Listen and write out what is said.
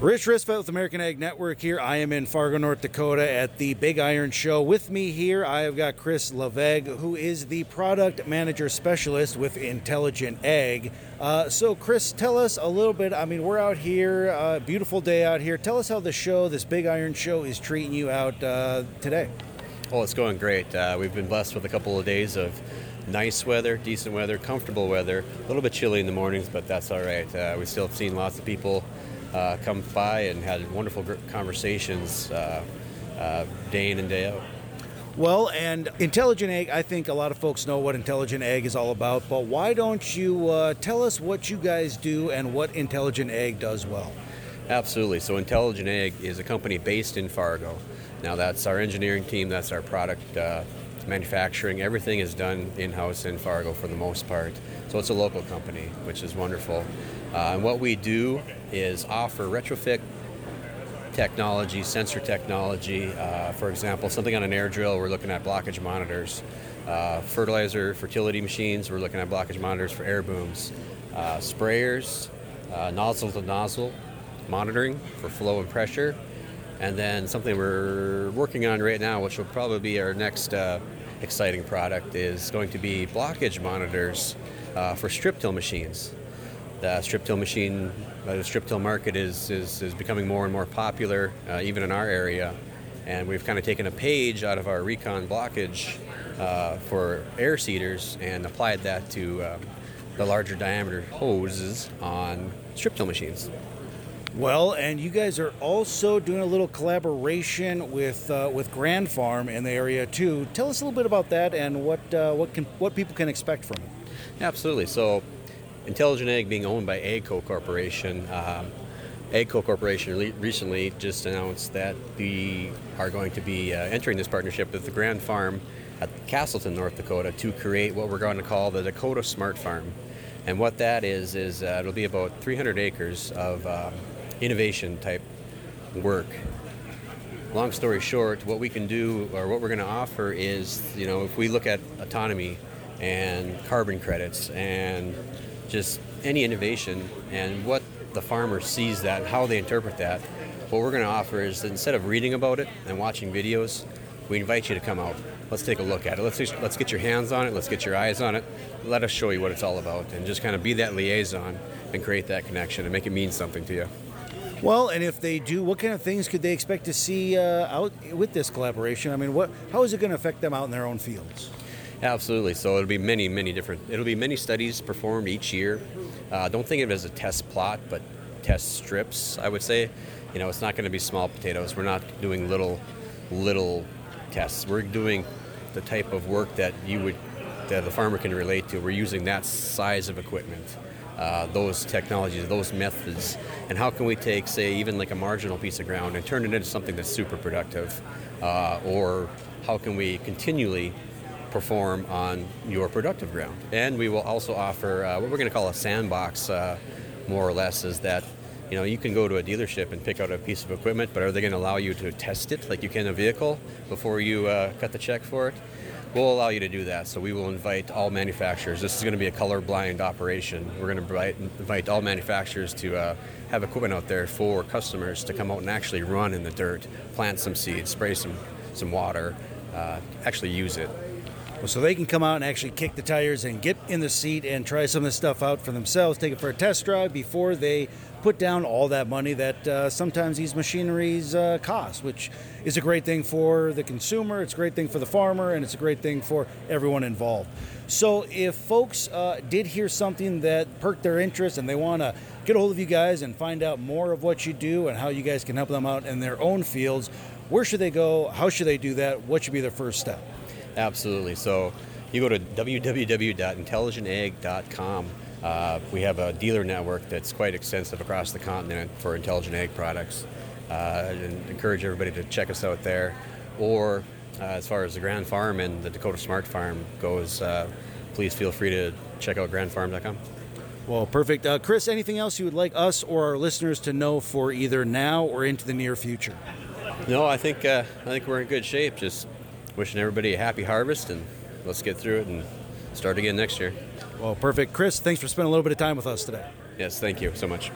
Rich Risfeld with American Ag Network here. I am in Fargo, North Dakota at the Big Iron Show. With me here, I have got Chris Laaveg, who is the product manager specialist with Intelligent Ag. Uh, so, Chris, tell us a little bit. I mean, we're out here, uh, beautiful day out here. Tell us how the show, this Big Iron Show, is treating you out uh, today. Oh, it's going great. Uh, we've been blessed with a couple of days of nice weather, decent weather, comfortable weather. A little bit chilly in the mornings, but that's all right. Uh, we still have seen lots of people uh, come by and had wonderful conversations uh, uh, day in and day out. Well, and Intelligent Ag, I think a lot of folks know what Intelligent Ag is all about, but why don't you uh, tell us what you guys do and what Intelligent Ag does well? Absolutely. So, Intelligent Ag is a company based in Fargo. Now, that's our engineering team, that's our product uh, manufacturing. Everything is done in house in Fargo for the most part. So, it's a local company, which is wonderful. Uh, and what we do is offer retrofit technology, sensor technology. Uh, for example, something on an air drill, we're looking at blockage monitors. Uh, fertilizer, fertility machines, we're looking at blockage monitors for air booms. Uh, sprayers, uh, nozzle to nozzle monitoring for flow and pressure. And then something we're working on right now, which will probably be our next uh, exciting product, is going to be blockage monitors for strip till machines the strip till machine, uh, the strip till market is, is, is becoming more and more popular, uh, even in our area. And we've kind of taken a page out of our recon blockage uh, for air seeders and applied that to um, the larger diameter hoses on strip till machines. Well, and you guys are also doing a little collaboration with uh, with Grand Farm in the area too. Tell us a little bit about that and what uh, what can what people can expect from it. Absolutely. So Intelligent Ag being owned by AGCO Corporation, um, Corporation re- recently just announced that we are going to be uh, entering this partnership with the Grand Farm at Castleton, North Dakota, to create what we're going to call the Dakota Smart Farm. And what that is is uh, it'll be about 300 acres of um, innovation type work. Long story short, what we can do or what we're going to offer is, you know, if we look at autonomy and carbon credits and just any innovation and what the farmer sees that, how they interpret that. What we're going to offer is instead of reading about it and watching videos, we invite you to come out. Let's take a look at it. Let's let's get your hands on it. Let's get your eyes on it. Let us show you what it's all about, and just kind of be that liaison and create that connection and make it mean something to you. Well, and if they do, what kind of things could they expect to see uh, out with this collaboration? I mean, what how is it going to affect them out in their own fields? Absolutely. So it'll be many, many different. It'll be many studies performed each year. Uh, don't think of it as a test plot, but test strips. I would say. You know, it's not going to be small potatoes. We're not doing little, little tests. We're doing the type of work that you would, that the farmer can relate to. We're using that size of equipment. Uh, those technologies, those methods, and how can we take, say, even like a marginal piece of ground and turn it into something that's super productive? Uh, or how can we continually perform on your productive ground. And we will also offer uh, what we're going to call a sandbox, uh, more or less, is that you know you can go to a dealership and pick out a piece of equipment, but are they going to allow you to test it like you can a vehicle before you uh, cut the check for it? We'll allow you to do that. So we will invite all manufacturers. This is going to be a color-blind operation. We're going to invite, all manufacturers to uh, have equipment out there for customers to come out and actually run in the dirt, plant some seeds, spray some some water, uh, actually use it so they can come out and actually kick the tires and get in the seat and try some of this stuff out for themselves, take it for a test drive before they put down all that money that uh, sometimes these machineries uh, cost, which is a great thing for the consumer, it's a great thing for the farmer, and it's a great thing for everyone involved. So, if folks uh, did hear something that perked their interest and they want to get a hold of you guys and find out more of what you do and how you guys can help them out in their own fields, where should they go? How should they do that? What should be their first step? Absolutely. So you go to www.intelligentag.com. Uh, we have a dealer network that's quite extensive across the continent for intelligent ag products. Uh, and encourage everybody to check us out there. Or uh, as far as the Grand Farm and the Dakota Smart Farm goes, uh, please feel free to check out grandfarm.com. Well, perfect. Uh, Chris, anything else you would like us or our listeners to know for either now or into the near future? No, I think uh, I think we're in good shape. Just wishing everybody a happy harvest and let's get through it and start again next year. Well, perfect. Chris, thanks for spending a little bit of time with us today. Yes, thank you so much.